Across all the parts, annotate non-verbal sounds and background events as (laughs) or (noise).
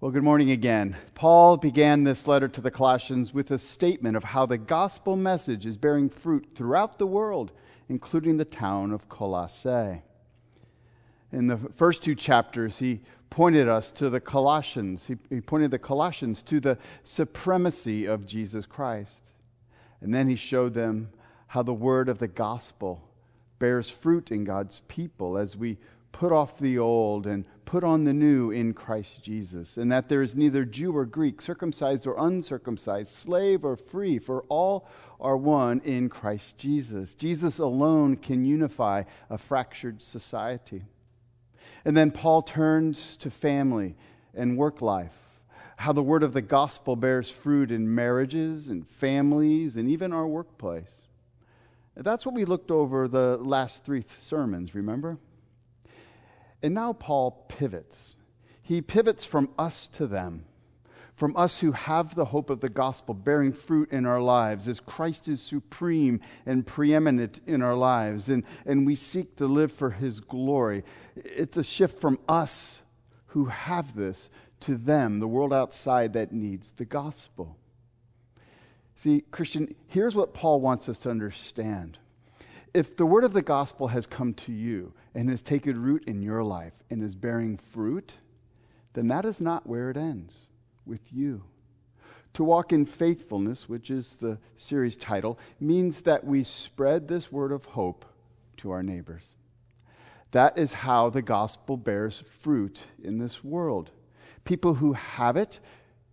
Well, good morning again. Paul began this letter to the Colossians with a statement of how the gospel message is bearing fruit throughout the world, including the town of Colossae. In the first two chapters, he pointed us to the Colossians. He, he pointed the Colossians to the supremacy of Jesus Christ. And then he showed them how the word of the gospel bears fruit in God's people as we put off the old and put on the new in Christ Jesus, and that there is neither Jew or Greek, circumcised or uncircumcised, slave or free, for all are one in Christ Jesus. Jesus alone can unify a fractured society. And then Paul turns to family and work life, how the word of the gospel bears fruit in marriages and families and even our workplace. That's what we looked over the last three sermons, remember? And now Paul pivots. He pivots from us to them, from us who have the hope of the gospel bearing fruit in our lives as Christ is supreme and preeminent in our lives, and, and we seek to live for his glory. It's a shift from us who have this to them, the world outside that needs the gospel. See, Christian, here's what Paul wants us to understand if the word of the gospel has come to you and has taken root in your life and is bearing fruit, then that is not where it ends with you. To walk in faithfulness, which is the series title, means that we spread this word of hope to our neighbors. That is how the gospel bears fruit in this world. People who have it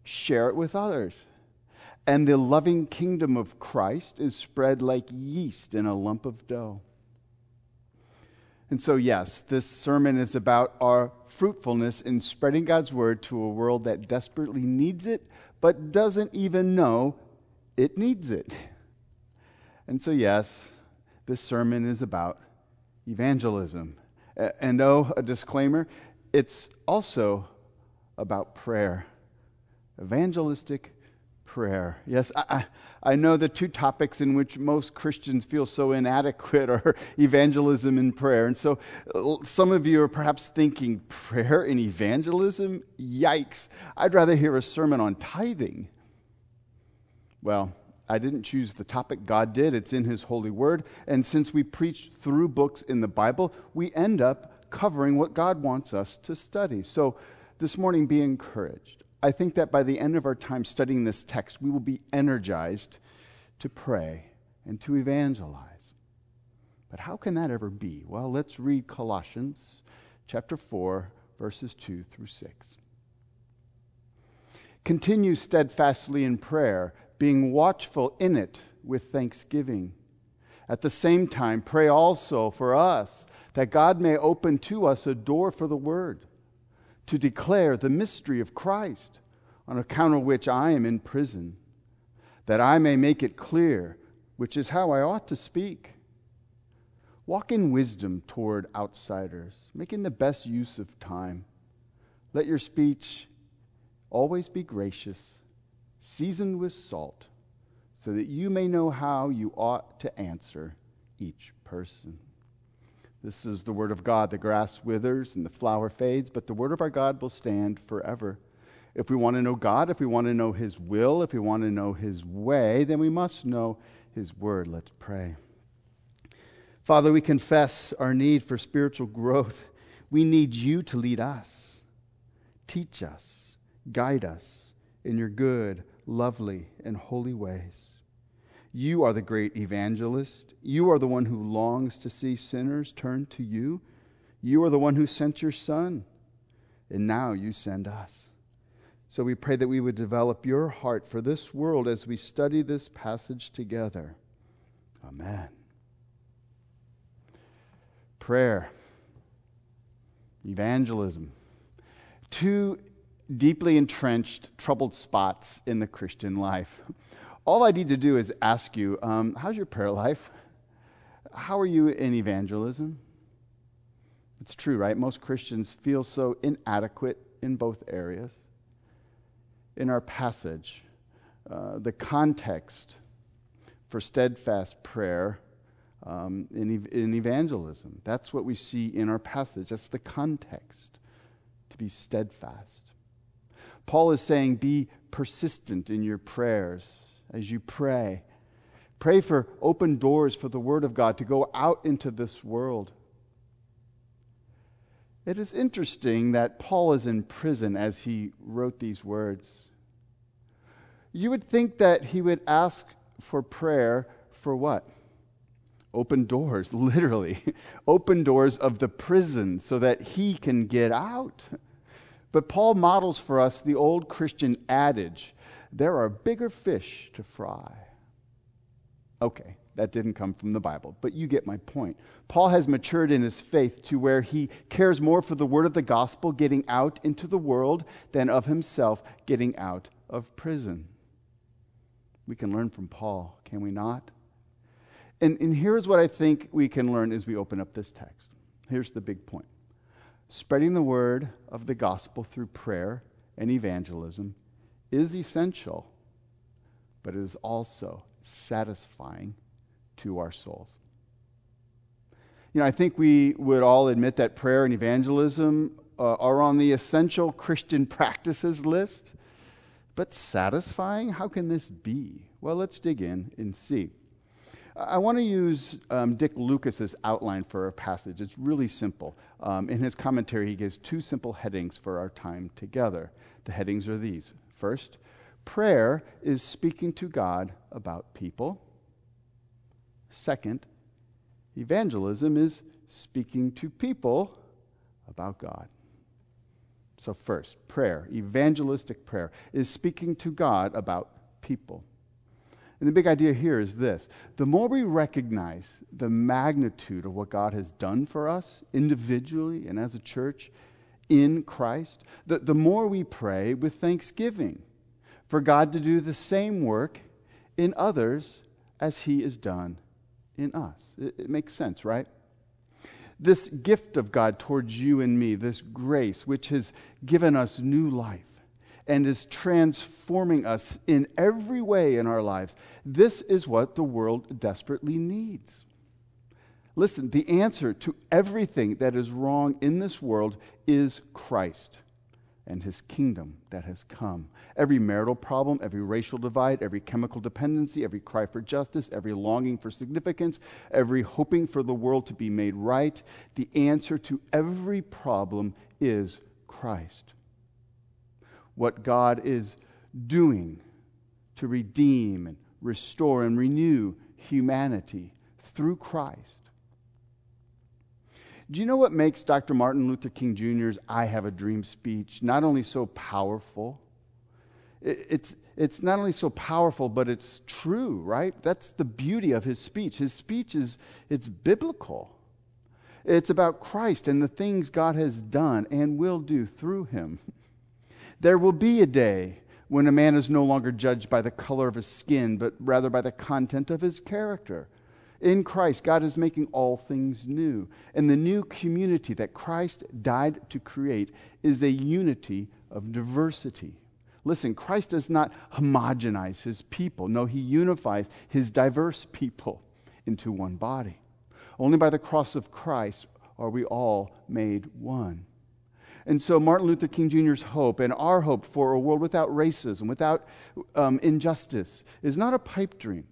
share it with others and the loving kingdom of Christ is spread like yeast in a lump of dough. And so, yes, this sermon is about our fruitfulness in spreading God's word to a world that desperately needs it, but doesn't even know it needs it. And so, yes, this sermon is about evangelism. And oh, a disclaimer it's also about prayer, evangelistic prayer. Yes, I, I know the two topics in which most Christians feel so inadequate (laughs) are evangelism and prayer. And so uh, some of you are perhaps thinking, prayer and evangelism? Yikes. I'd rather hear a sermon on tithing. Well, I didn't choose the topic, God did. It's in His holy word. And since we preach through books in the Bible, we end up covering what God wants us to study. So this morning, be encouraged. I think that by the end of our time studying this text, we will be energized to pray and to evangelize. But how can that ever be? Well, let's read Colossians chapter 4, verses 2 through 6. Continue steadfastly in prayer, being watchful in it with thanksgiving. At the same time, pray also for us that God may open to us a door for the word to declare the mystery of Christ, on account of which I am in prison, that I may make it clear, which is how I ought to speak. Walk in wisdom toward outsiders, making the best use of time. Let your speech always be gracious, seasoned with salt, so that you may know how you ought to answer each person. This is the word of God. The grass withers and the flower fades, but the word of our God will stand forever. If we want to know God, if we want to know His will, if we want to know His way, then we must know His word. Let's pray. Father, we confess our need for spiritual growth. We need you to lead us, teach us, guide us in your good, lovely, and holy ways. You are the great evangelist. You are the one who longs to see sinners turn to you. You are the one who sent your Son, and now you send us. So we pray that we would develop your heart for this world as we study this passage together. Amen. Prayer, evangelism, two deeply entrenched, troubled spots in the Christian life. All I need to do is ask you um, how's your prayer life? How are you in evangelism? It's true, right? Most Christians feel so inadequate in both areas. In our passage, uh, the context for steadfast prayer um, in, in evangelism. That's what we see in our passage. That's the context to be steadfast. Paul is saying, be persistent in your prayers as you pray. Pray for open doors for the Word of God to go out into this world. It is interesting that Paul is in prison as he wrote these words. You would think that he would ask for prayer for what? Open doors, (laughs) literally. Open doors of the prison so that he can get out. But Paul models for us the old Christian adage there are bigger fish to fry. Okay, that didn't come from the Bible, but you get my point. Paul has matured in his faith to where he cares more for the word of the gospel getting out into the world than of himself getting out of prison. We can learn from Paul, can we not? And, and here's what I think we can learn as we open up this text. Here's the big point spreading the word of the gospel through prayer and evangelism is essential, but it is also satisfying to our souls. You know, I think we would all admit that prayer and evangelism uh, are on the essential Christian (laughs) practices list. But satisfying? How can this be? Well, let's dig in and see. I want to use um, Dick Lucas's outline for our passage. It's really simple. Um, in his commentary, he gives two simple headings for our time together. The headings are these First, prayer is speaking to God about people. Second, evangelism is speaking to people about God. So, first, prayer, evangelistic prayer, is speaking to God about people. And the big idea here is this the more we recognize the magnitude of what God has done for us individually and as a church in Christ, the, the more we pray with thanksgiving for God to do the same work in others as He has done in us. It, it makes sense, right? This gift of God towards you and me, this grace which has given us new life and is transforming us in every way in our lives, this is what the world desperately needs. Listen, the answer to everything that is wrong in this world is Christ and his kingdom that has come. Every marital problem, every racial divide, every chemical dependency, every cry for justice, every longing for significance, every hoping for the world to be made right, the answer to every problem is Christ. What God is doing to redeem and restore and renew humanity through Christ do you know what makes Dr. Martin Luther King Jr.'s I Have a Dream speech not only so powerful? It's, it's not only so powerful, but it's true, right? That's the beauty of his speech. His speech is it's biblical. It's about Christ and the things God has done and will do through him. (laughs) There will be a day when a man is no longer judged by the color of his skin, but rather by the content of his character. In Christ, God is making all things new. And the new community that Christ died to create is a unity of diversity. Listen, Christ does not homogenize his people. No, he unifies his diverse people into one body. Only by the cross of Christ are we all made one. And so, Martin Luther King Jr.'s hope and our hope for a world without racism, without um, injustice, is not a pipe dream.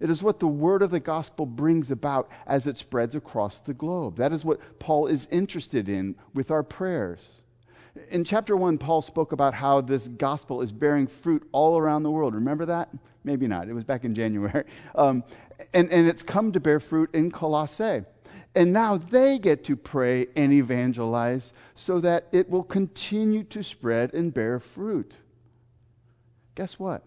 It is what the word of the gospel brings about as it spreads across the globe. That is what Paul is interested in with our prayers. In chapter 1, Paul spoke about how this gospel is bearing fruit all around the world. Remember that? Maybe not. It was back in January. (laughs) Um, and, and it's come to bear fruit in Colossae. And now they get to pray and evangelize so that it will continue to spread and bear fruit. Guess what?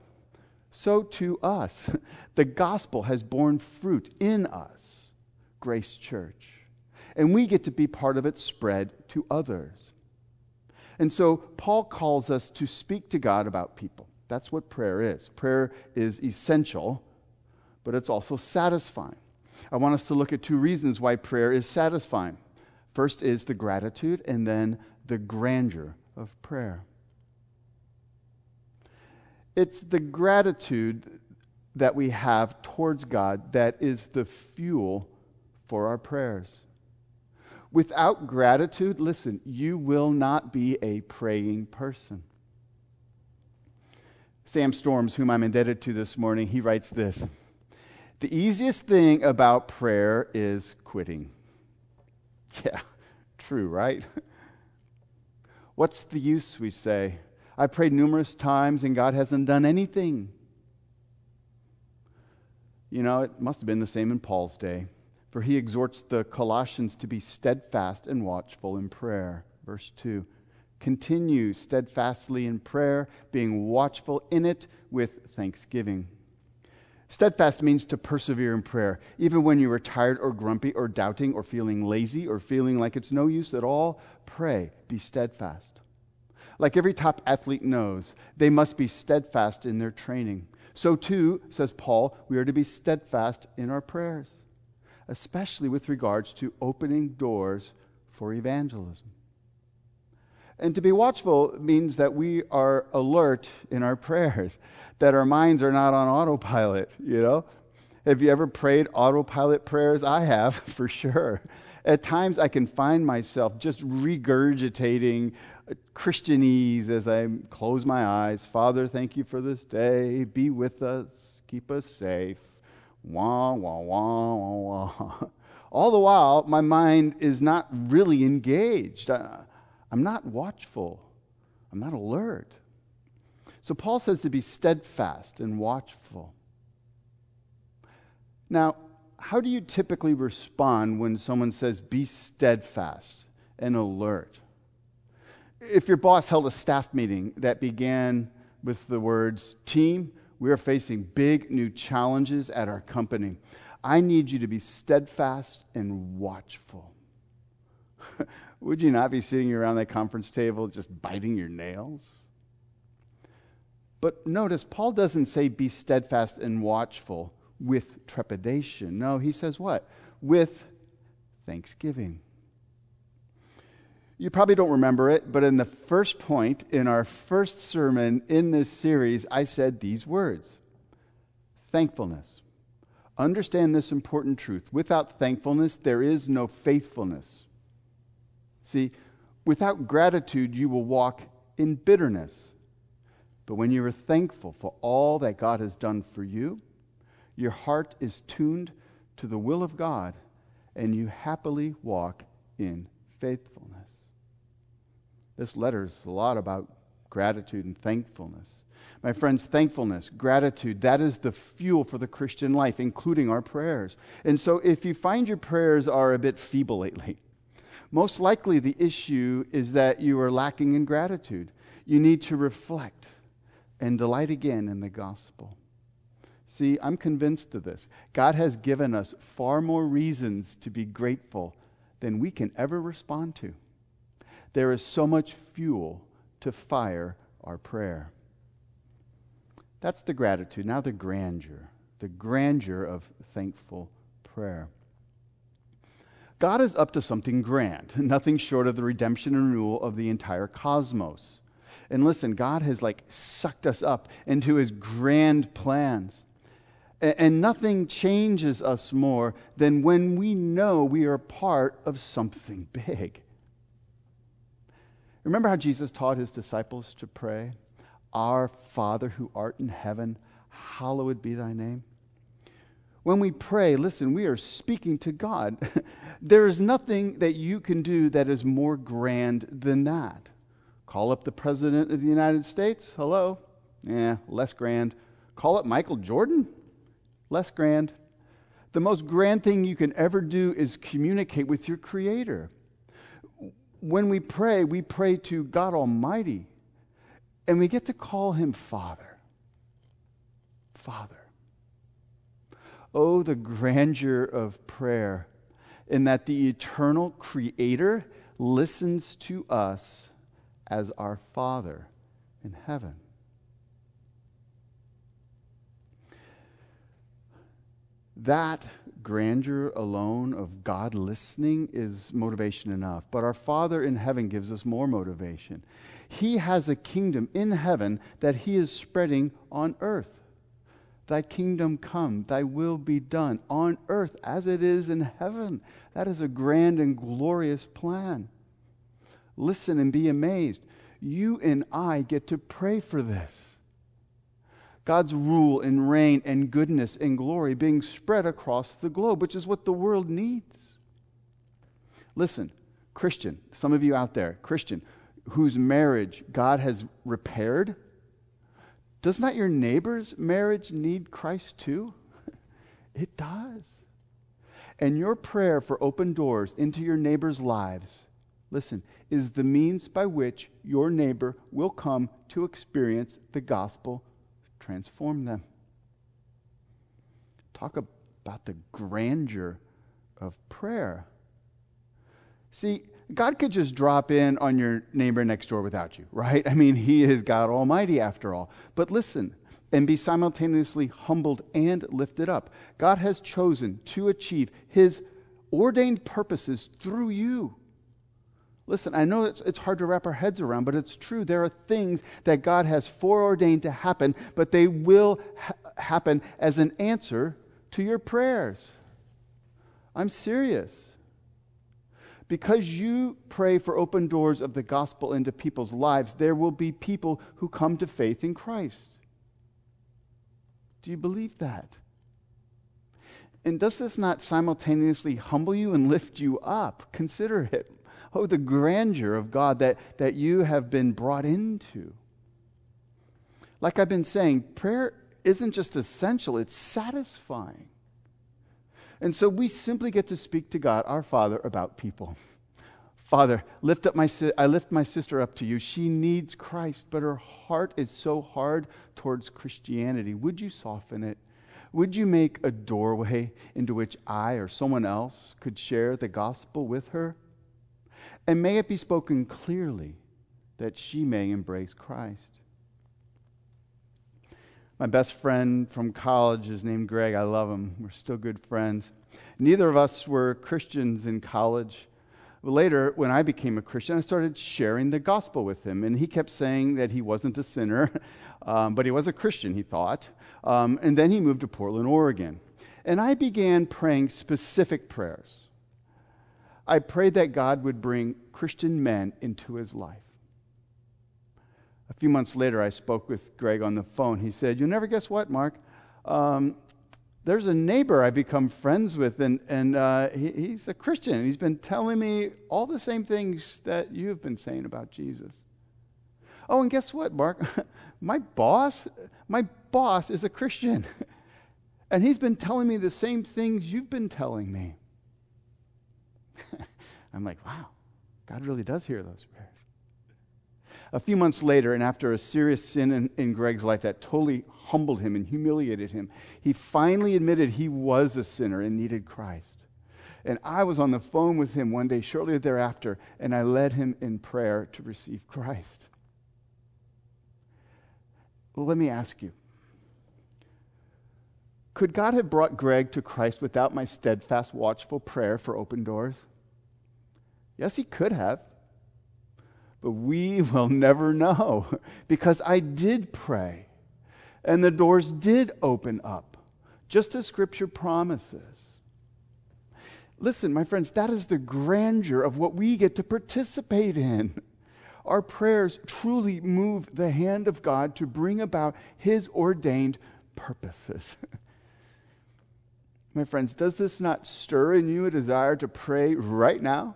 So to us. (laughs) The gospel has borne fruit in us, Grace Church. And we get to be part of its spread to others. And so Paul calls us to speak to God about people. That's what prayer is. Prayer is essential, but it's also satisfying. I want us to look at two reasons why prayer is satisfying. First is the gratitude, and then the grandeur of prayer. It's the gratitude that we have towards God that is the fuel for our prayers. Without gratitude, listen, you will not be a praying person. Sam Storms, whom I'm indebted to this morning, he writes this The easiest thing about prayer is quitting. (laughs) Yeah, true, right? (laughs) What's the use, we say? I prayed numerous times and God hasn't done anything. You know, it must have been the same in Paul's day, for he exhorts the Colossians to be steadfast and watchful in prayer. Verse 2 Continue steadfastly in prayer, being watchful in it with thanksgiving. Steadfast means to persevere in prayer, even when you are tired or grumpy or doubting or feeling lazy or feeling like it's no use at all. Pray, be steadfast. Like every top athlete knows, they must be steadfast in their training. So, too, says Paul, we are to be steadfast in our prayers, especially with regards to opening doors for evangelism. And to be watchful means that we are alert in our prayers, that our minds are not on autopilot, you know? Have you ever prayed autopilot prayers? I have, (laughs) for sure. At times, I can find myself just regurgitating Christianese as I close my eyes. Father, thank you for this day. Be with us. Keep us safe. Wah, wah, wah, wah, wah. (laughs) All the while, my mind is not really engaged. I'm not watchful. I'm not alert. So Paul says to be steadfast and watchful. Now, how do you typically respond when someone says be steadfast and alert? If your boss held a staff meeting that began with the words, Team, we are facing big new challenges at our company. I need you to be steadfast and watchful. (laughs) Would you not be sitting around that conference table just biting your nails? But notice, Paul doesn't say be steadfast and watchful with trepidation. No, he says what? With thanksgiving. You probably don't remember it, but in the first point in our first sermon in this series, I said these words thankfulness. Understand this important truth. Without thankfulness, there is no faithfulness. See, without gratitude, you will walk in bitterness. But when you are thankful for all that God has done for you, your heart is tuned to the will of God, and you happily walk in faithfulness. This letter is a lot about gratitude and thankfulness. My friends, thankfulness, gratitude, that is the fuel for the Christian life, including our prayers. And so if you find your prayers are a bit feeble lately, most likely the issue is that you are lacking in gratitude. You need to reflect and delight again in the gospel. See, I'm convinced of this. God has given us far more reasons to be grateful than we can ever respond to. There is so much fuel to fire our prayer. That's the gratitude. Now, the grandeur, the grandeur of thankful prayer. God is up to something grand, (laughs) nothing short of the redemption and renewal of the entire cosmos. And listen, God has like sucked us up into his grand plans. And nothing changes us more than when we know we are part of something (laughs) big. Remember how Jesus taught his disciples to pray? Our Father who art in heaven, hallowed be thy name. When we pray, listen, we are speaking to God. (laughs) there is nothing that you can do that is more grand than that. Call up the President of the United States. Hello. Yeah, less grand. Call up Michael Jordan. Less grand. The most grand thing you can ever do is communicate with your Creator when we pray, we pray to God Almighty, and we get to call him Father. Father. Oh, the grandeur of prayer in that the eternal Creator listens to us as our Father in heaven. That grandeur alone of God listening is motivation enough. But our Father in heaven gives us more motivation. He has a kingdom in heaven that He is spreading on earth. Thy kingdom come, thy will be done on earth as it is in heaven. That is a grand and glorious plan. Listen and be amazed. You and I get to pray for this. God's rule and reign and goodness and glory being spread across the globe, which is what the world needs. Listen, Christian, some of you out there, Christian, whose marriage God has repaired, does not your neighbor's marriage need Christ too? (laughs) It does. And your prayer for open doors into your neighbor's lives, listen, is the means by which your neighbor will come to experience the gospel, transform them. Talk about the grandeur of prayer. See, God could just drop in on your neighbor next door without you, right? I mean, He is God Almighty after all. But listen, and be simultaneously humbled and lifted up. God has chosen to achieve His ordained purposes through you. Listen, I know it's, it's hard to wrap our heads around, but it's true. There are things that God has foreordained to happen, but they will ha- happen as an answer to your prayers. I'm serious because you pray for open doors of the gospel into people's lives, there will be people who come to faith in Christ. Do you believe that? And does this not simultaneously humble you and lift you up? Consider it. Oh, the grandeur of God that, that you have been brought into. Like I've been saying, prayer isn't just essential, it's satisfying. And so we simply get to speak to God, our Father, about people. Father, lift up my si- I lift my sister up to you. She needs Christ, but her heart is so hard towards Christianity. Would you soften it? Would you make a doorway into which I or someone else could share the gospel with her? And may it be spoken clearly that she may embrace Christ. My best friend from college is named Greg. I love him. We're still good friends. Neither of us were Christians in college. Later, when I became a Christian, I started sharing the gospel with him. And he kept saying that he wasn't a sinner, (laughs) um, but he was a Christian, he thought. Um, and then he moved to Portland, Oregon. And I began praying specific prayers. I prayed that God would bring Christian men into his life. A few months later, I spoke with Greg on the phone. He said, You'll never guess what, Mark? Um, there's a neighbor I've become friends with, and, and uh, he, he's a Christian. And he's been telling me all the same things that you've been saying about Jesus. Oh, and guess what, Mark? (laughs) my boss, my boss is a Christian. (laughs) and he's been telling me the same things you've been telling me. (laughs) I'm like, wow, God really does hear those prayers. A few months later, and after a serious sin in, in, Greg's life that totally humbled him and humiliated him, he finally admitted he was a sinner and needed Christ. And I was on the phone with him one day shortly thereafter, and I led him in prayer to receive Christ. Well, let me ask you could God have brought Greg to Christ without my steadfast, watchful prayer for open doors? Yes, he could have. But we (laughs) will never know (laughs) because I did pray and the doors did open up, just as Scripture promises. Listen, my friends, that is the grandeur of what we get to participate in. (laughs) Our prayers truly move the hand of God to bring about His ordained purposes. my friends, does this not stir in you a desire to pray right now?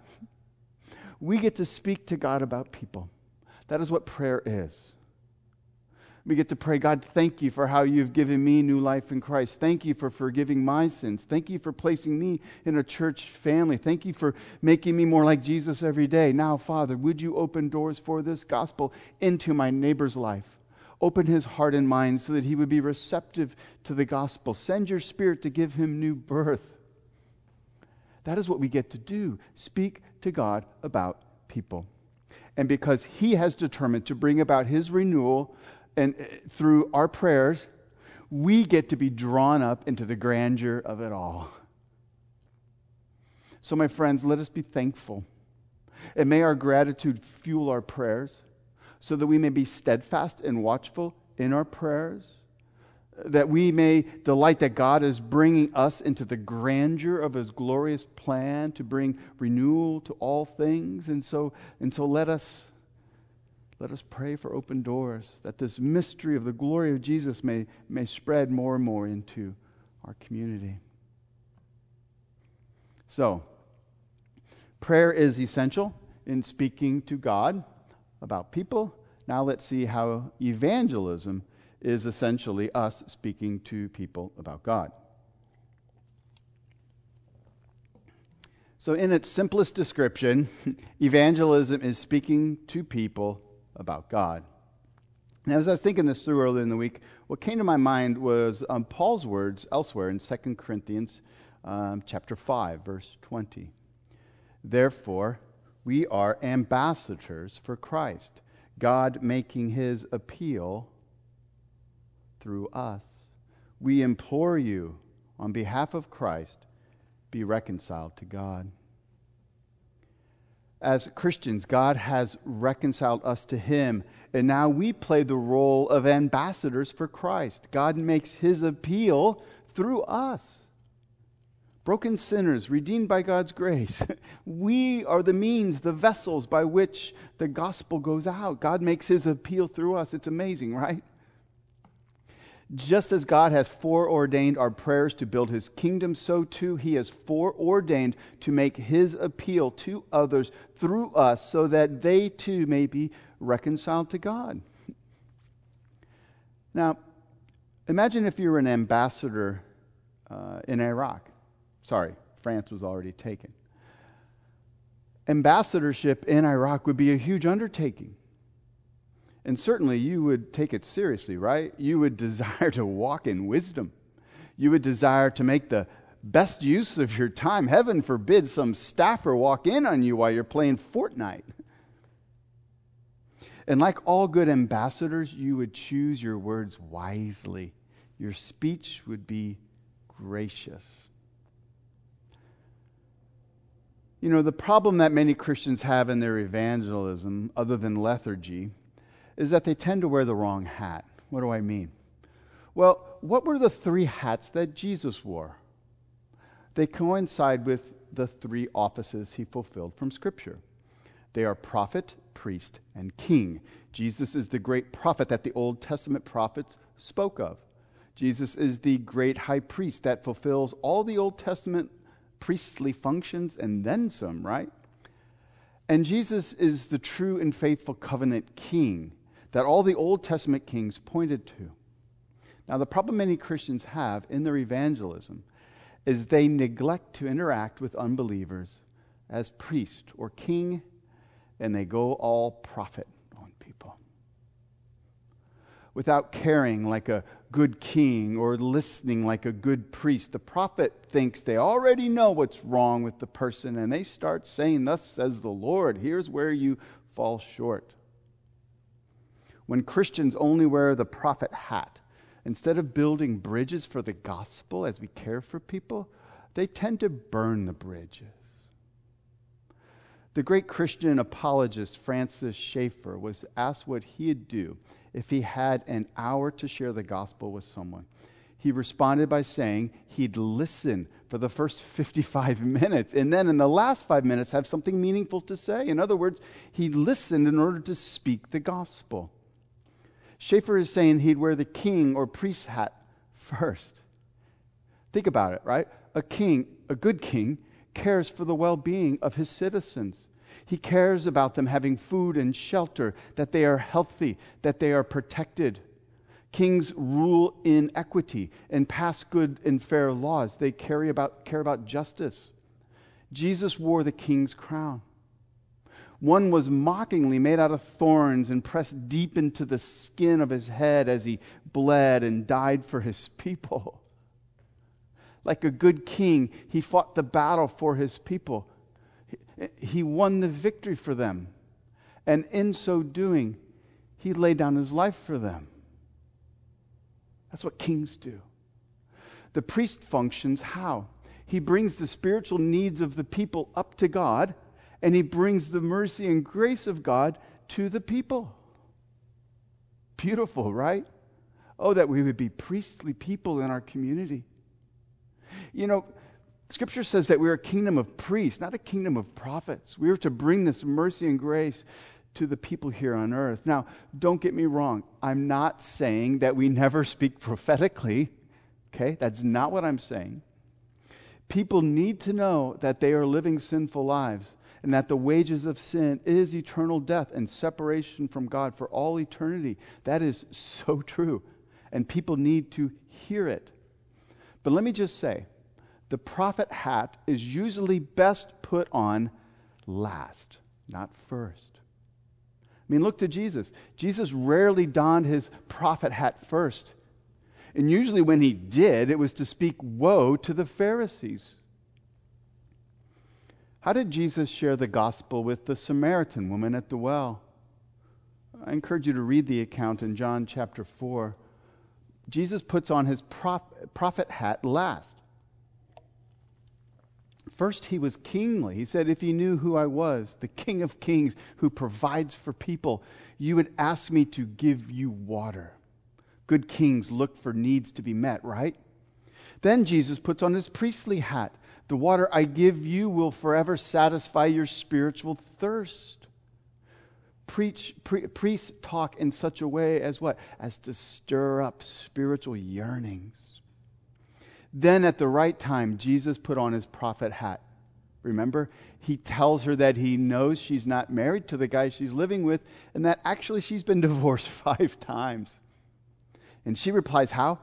We get to speak to God about people. That is what prayer is. We get to pray, God, thank you for how you've given me new life in Christ. Thank you for forgiving my sins. Thank you for placing me in a church family. Thank you for making me more like Jesus every day. Now, Father, would you open doors for this gospel into my neighbor's life? Open his heart and mind so that he would be receptive to the gospel. Send your spirit to give him new birth. That is what we get to do. Speak to God about people. And because He has determined to bring about His renewal and uh, through our prayers, we get to be drawn up into the grandeur of it all. So, my friends, let us be thankful. And may our gratitude fuel our prayers so that we may be steadfast and watchful in our prayers that we may delight that God is bringing us into the grandeur of his glorious plan to bring renewal to all things. And so, and so let us let us pray for open doors, that this mystery of the glory of Jesus may, may spread more and more into our community. So, prayer is essential in speaking to God about people. Now, let's see how evangelism is essentially us speaking to people about God. So, in its simplest description, (laughs) evangelism is speaking to people about God. Now, as I was thinking this through earlier in the week, what came to my mind was um, Paul's words elsewhere in 2 Corinthians um, chapter 5, verse 20. Therefore, we are ambassadors for Christ, God making his appeal through us. We implore you, on behalf of Christ, be reconciled to God as Christians, God has reconciled us to Him, and now we play the role of ambassadors for Christ. God makes His appeal through us. Broken sinners, redeemed by God's grace. (laughs) We are the means, the vessels by which the gospel goes out. God makes His appeal through us. It's amazing, right? Just as God has foreordained our prayers to build his kingdom, so too he has foreordained to make his appeal to others through us so that they too may be reconciled to God. (laughs) Now, imagine if you were an ambassador uh, in Iraq. Sorry, France was already taken. Ambassadorship in Iraq would be a huge undertaking. And certainly you would take it seriously, right? You would (laughs) desire to walk in wisdom. You would desire to make the best use of your time. Heaven forbid some staffer walk in on you while you're playing Fortnite. And like all good ambassadors, you would choose your words wisely. Your speech would be gracious. You know, the problem that many Christians have in their evangelism, other than lethargy, is that they tend to wear the wrong hat. What do I mean? Well, what were the three hats that Jesus wore? They coincide with the three offices he fulfilled from Scripture. They are prophet, priest, and king. Jesus is the great prophet that the Old Testament prophets spoke of. Jesus is the great high priest that fulfills all the Old Testament priestly functions and then some, right? And Jesus is the true and faithful covenant king that all the Old Testament kings pointed to. Now, the problem many Christians have in their evangelism is they neglect to interact with unbelievers as priest or king, and they go all prophet on people. Without caring like a good king or listening like a good priest, the prophet thinks they already know what's wrong with the person, and they start saying, Thus says the Lord, here's where you fall short when Christians only wear the prophet hat, instead of building bridges for the gospel as we care for people, they tend to burn the bridges. The great Christian apologist Francis Schaeffer was asked what he'd do if he had an hour to share the gospel with someone. He responded by saying he'd listen for the first (laughs) 55 minutes and then in the last five minutes have something meaningful to say. In other words, he listened in order to speak the gospel. Schaeffer is saying he'd wear the king or priest hat first. Think about it, right? A king, a good king, cares for the well being of his citizens. He cares about them having food and shelter, that they are healthy, that they are protected. Kings rule in equity and pass good and fair laws. They carry about, care about justice. Jesus wore the king's crown. One was mockingly made out of thorns and pressed deep into the skin of his head as he bled and died for his (laughs) people. Like a good king, he fought the battle for his people. He won the victory for them. And in so doing, he laid down his life for them. That's what kings do. The priest functions how? He brings the spiritual needs of the people up to God and he brings the mercy and grace of God to the people. Beautiful, right? Oh, that we would be priestly people in our community. You know, Scripture says that we're a kingdom of priests, not a kingdom of prophets. We are to bring this mercy and grace to the people here on earth. Now, don't get me wrong. I'm not saying that we never speak prophetically. Okay? That's not what I'm saying. People need to know that they are living sinful lives and that the wages of sin is eternal death and separation from God for all eternity. That is so (laughs) true. And people need to hear it. But let me just say the prophet hat is usually best put on last, not first. I mean, look to Jesus. Jesus rarely donned his prophet hat first. And usually, when he did, it was to speak woe to the Pharisees. How did Jesus share the gospel with the Samaritan woman at the well? I encourage you to read the account in John chapter 4. Jesus puts on his prophet hat last. First, he was kingly. He said, If you knew who I was, the King of Kings who provides for people, you would ask me to give you water. Good kings look for needs to be met, right? Then Jesus puts on his priestly hat. The water I give you will forever satisfy your spiritual thirst. Preach, pre- priests talk in such a way as what? As to stir up spiritual yearnings. Then at the right time, Jesus put on his prophet hat. Remember? He tells her that he knows she's not married to the guy she's living with and that actually she's been (laughs) divorced five times. And she replies, How?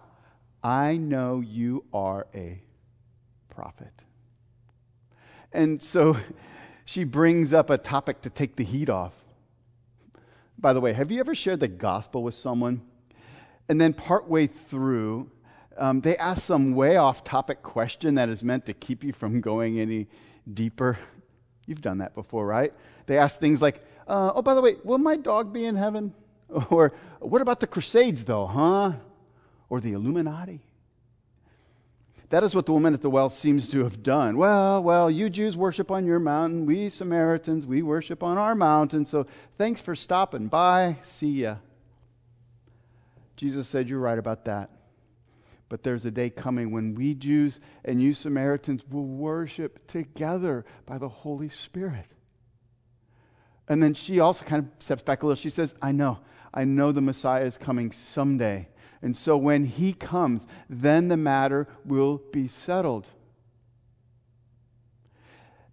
I know you are a prophet. And so (laughs) she brings up a topic to take the heat off. By the way, have you ever shared the gospel with someone? And then partway through, um, they ask some way off topic question that is meant to keep you from going any deeper. (laughs) You've done that before, right? They ask things like, uh, oh, by the way, will my dog be in heaven? (laughs) Or what about the Crusades, though, huh? Or the Illuminati? That is what the woman at the well seems to have done. Well, well, you Jews worship on your mountain. We Samaritans, we worship on our mountain. So thanks for stopping by. See ya. Jesus said, You're right about that. But there's a day coming when we Jews and you Samaritans will worship together by the Holy Spirit. And then she also kind of steps back a little. She says, I know. I know the Messiah is coming someday. And so when he comes, then the matter will be settled.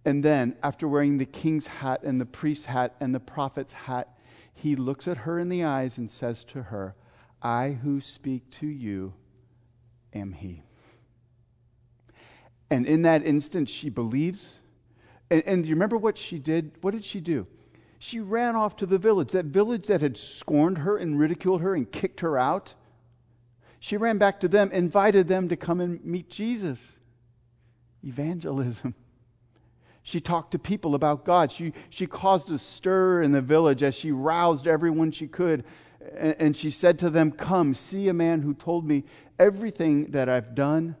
And then, after wearing the king's hat and the priest's hat and the prophet's hat, he looks at her in the eyes and says to her, I who speak to you am He. And in that instant, she believes. And, and you remember what she did? What did she do? She ran off to the village, that village that had scorned her and ridiculed her and kicked her out. She ran back to them, invited them to come and meet Jesus. Evangelism. She talked to people about God. She, she caused a stir in the village as she roused everyone she could and she said to them, Come, see a man who told me everything that I've done.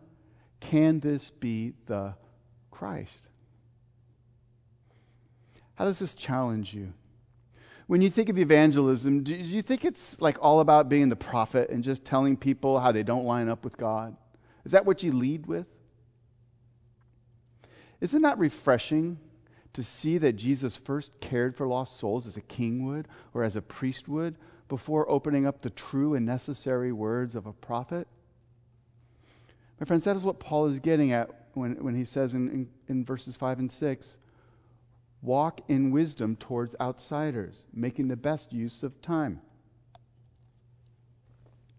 Can this be the Christ? How does this challenge you? When you think of evangelism, do you think it's like all about being the prophet and just telling people how they don't line up with God? Is that what you lead with? Is it not refreshing to see that Jesus first cared for lost souls as a king would or as a priest would before opening up the true and necessary words of a prophet? My friends, that is what Paul is getting at when, when he says in, in, in verses 5 and 6 walk in wisdom towards outsiders, making the best use of time.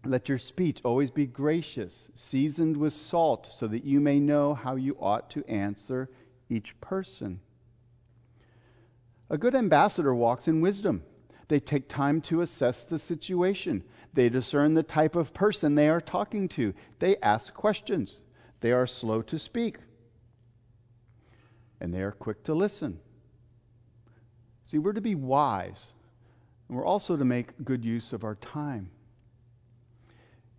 Let your speech always be gracious, seasoned with salt, so that you may know how you ought to answer each person. A good ambassador walks in wisdom. They take time to assess the situation. They discern the type of person they are talking to. They ask questions. They are slow to speak. And they are quick to listen. See, we're to be wise, and we're also to make good use of our time.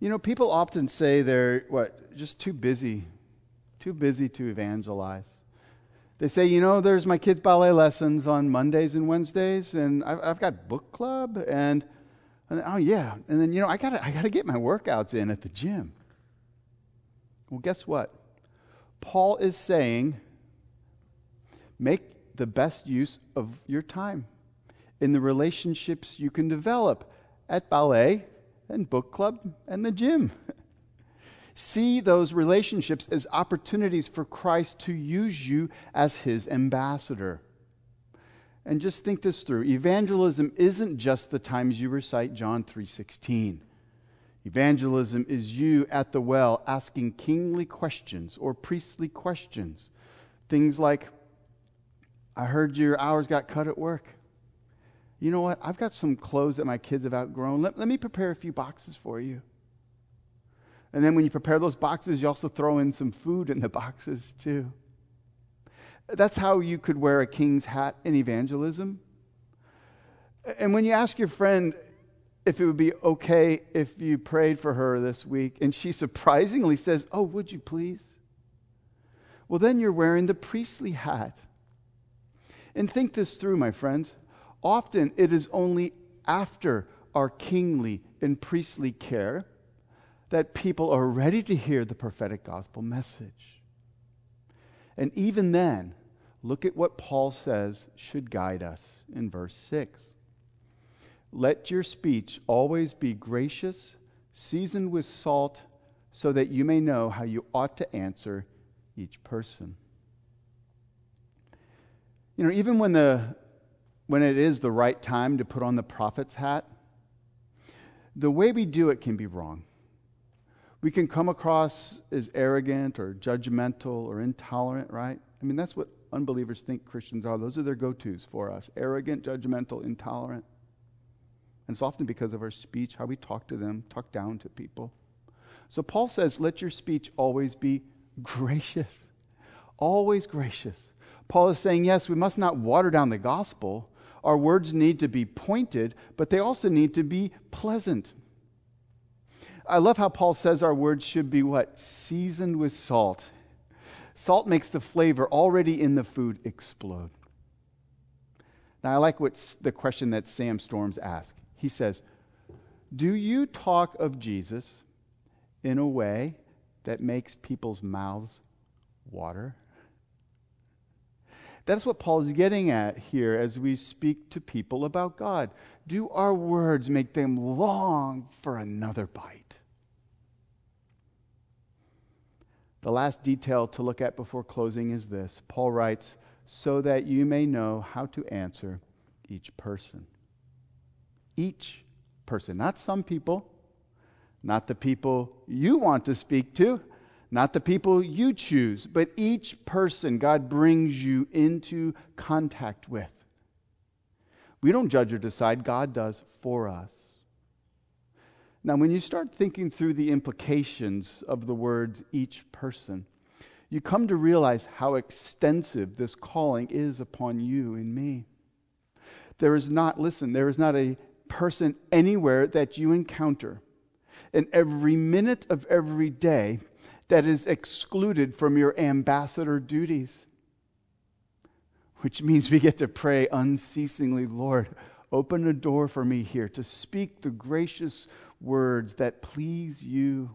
You know, people often say they're, what, just too busy, too busy to evangelize. They say, you know, there's my kids' ballet lessons on Mondays and Wednesdays, and I've, I've got book club, and, and, oh yeah, and then you know, I gotta I gotta get my workouts in at the gym. Well, guess what? Paul is saying, make the best use of your time. in the relationships you can develop at ballet and book club and the gym. (laughs) See those relationships as opportunities for Christ to use you as his ambassador. And just think this through. Evangelism isn't just the times you recite John 3:16. Evangelism is you at the well asking kingly questions or priestly questions. Things like I heard your hours got cut at work. You know what? I've got some clothes that my kids have outgrown. Let, let me prepare a few boxes for you. And then when you prepare those boxes, you also throw in some food in the boxes too. That's how you could wear a king's hat in evangelism. And when you ask your friend if it would be okay if you prayed for her this week, and she (laughs) surprisingly says, Oh, would you please? Well, then you're wearing the priestly hat. And think this through, my friends. Often it is only after our kingly and priestly care that people are ready to hear the prophetic gospel message. And even then, look at what Paul says should guide us in verse 6. Let your speech always be gracious, seasoned with salt, so that you may know how you ought to answer each person. You know, even when, the, when it is the right time to put on the prophet's hat, the way we do it can be wrong. We can come across as arrogant or judgmental or intolerant, right? I mean, that's what unbelievers think Christians are. Those are their go tos for us arrogant, judgmental, intolerant. And it's often because of our speech, how we talk to them, talk down to people. So Paul says, let your speech always be gracious. Always gracious. Paul is saying, yes, we must not water down the gospel. Our words need to be pointed, but they also need to be pleasant. I love how Paul says our words should be what? Seasoned with salt. Salt makes the flavor already in the food explode. Now, I like what the question that Sam Storms asked. He says, Do you talk of Jesus in a way that makes people's mouths water? That's what Paul is getting at here as we speak to people about God. Do our words make them long for another bite? The last detail to look at before closing is this Paul writes, so that you may know how to answer each person. Each person, not some people, not the people you want to speak to, not the people you choose, but each person God brings you into contact with. We don't judge or decide, God does for us. Now, when you start thinking through the implications of the words each person, you come to realize how extensive this calling is upon you and me. There is not, listen, there is not a person anywhere that you encounter in every minute of every day that is excluded from your ambassador duties. Which means we get to pray unceasingly, Lord, open a door for me here to speak the gracious words that please you.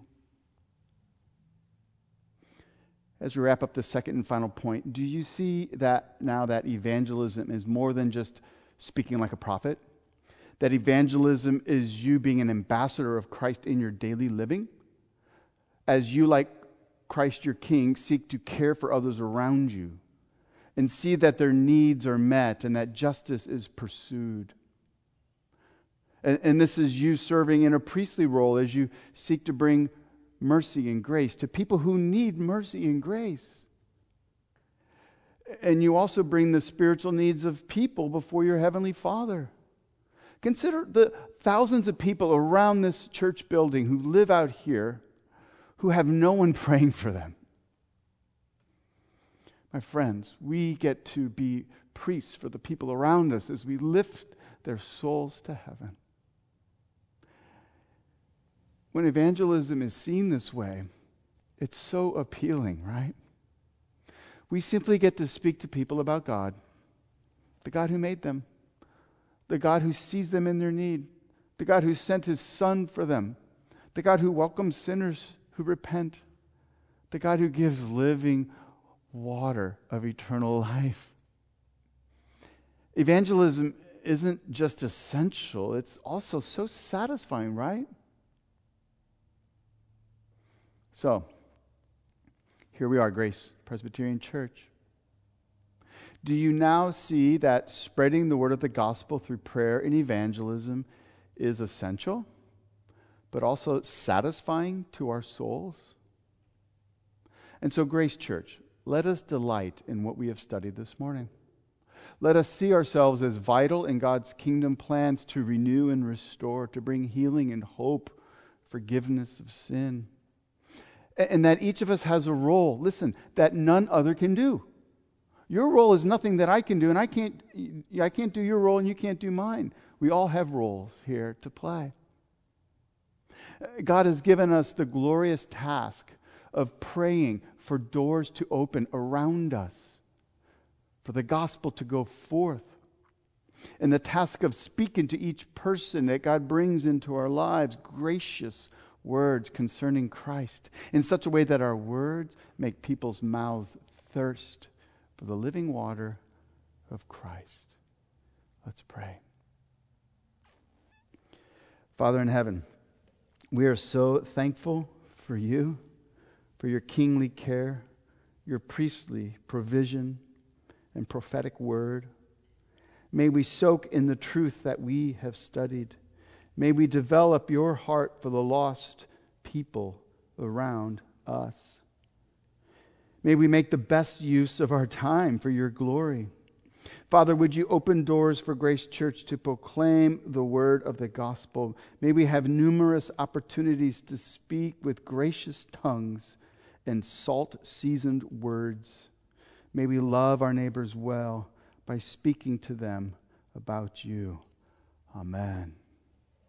As we wrap up the second and final point, do you see that now that evangelism is more than just speaking like a prophet? That evangelism is you being an ambassador of Christ in your daily living? As you, like Christ your King, seek to care for others around you and see that their needs are met and that justice is pursued. And, and, this is you serving in a priestly role as you seek to bring mercy and grace to people who need mercy and grace. And you also bring the spiritual needs of people before your Heavenly Father. Consider the thousands of people around this church building who live out here who have no one praying for them. My friends, we get to be priests for the people around us as we lift their souls to heaven. When evangelism is seen this way, it's so appealing, right? We simply get to speak to people about God, the God who made them, the God who sees them in their need, the God who sent his Son for them, the God who welcomes sinners who repent, the God who gives living water of eternal life. Evangelism isn't just essential, it's also so satisfying, right? So, here we are, Grace Presbyterian Church. Do you now see that spreading the word of the gospel through prayer and evangelism is essential, but also satisfying to our souls? And so, Grace Church, let us delight in what we have studied this morning. Let us see ourselves as vital in God's kingdom plans to renew and restore, to bring healing and hope, forgiveness of sin. And that each of us has a role, listen, that none other can do. Your role is nothing that I can do, and I can't, I can't do your role, and you can't do mine. We all have roles here to play. God has given us the glorious task of praying for doors to open around us, for the gospel to go forth, and the task of speaking to each person that God brings into our lives gracious words concerning Christ in such a way that our words make people's mouths thirst for the living water of Christ. Let's pray. Father in heaven, we are so thankful for you, for your kingly care, your priestly provision, and prophetic word. May we soak in the truth that we have studied. May we develop your heart for the lost people around us. May we make the best use of our time for your glory. Father, would you open doors for Grace Church to proclaim the word of the gospel? May we have numerous opportunities to speak with gracious tongues and salt seasoned words. May we love our neighbors well by speaking to them about you. Amen.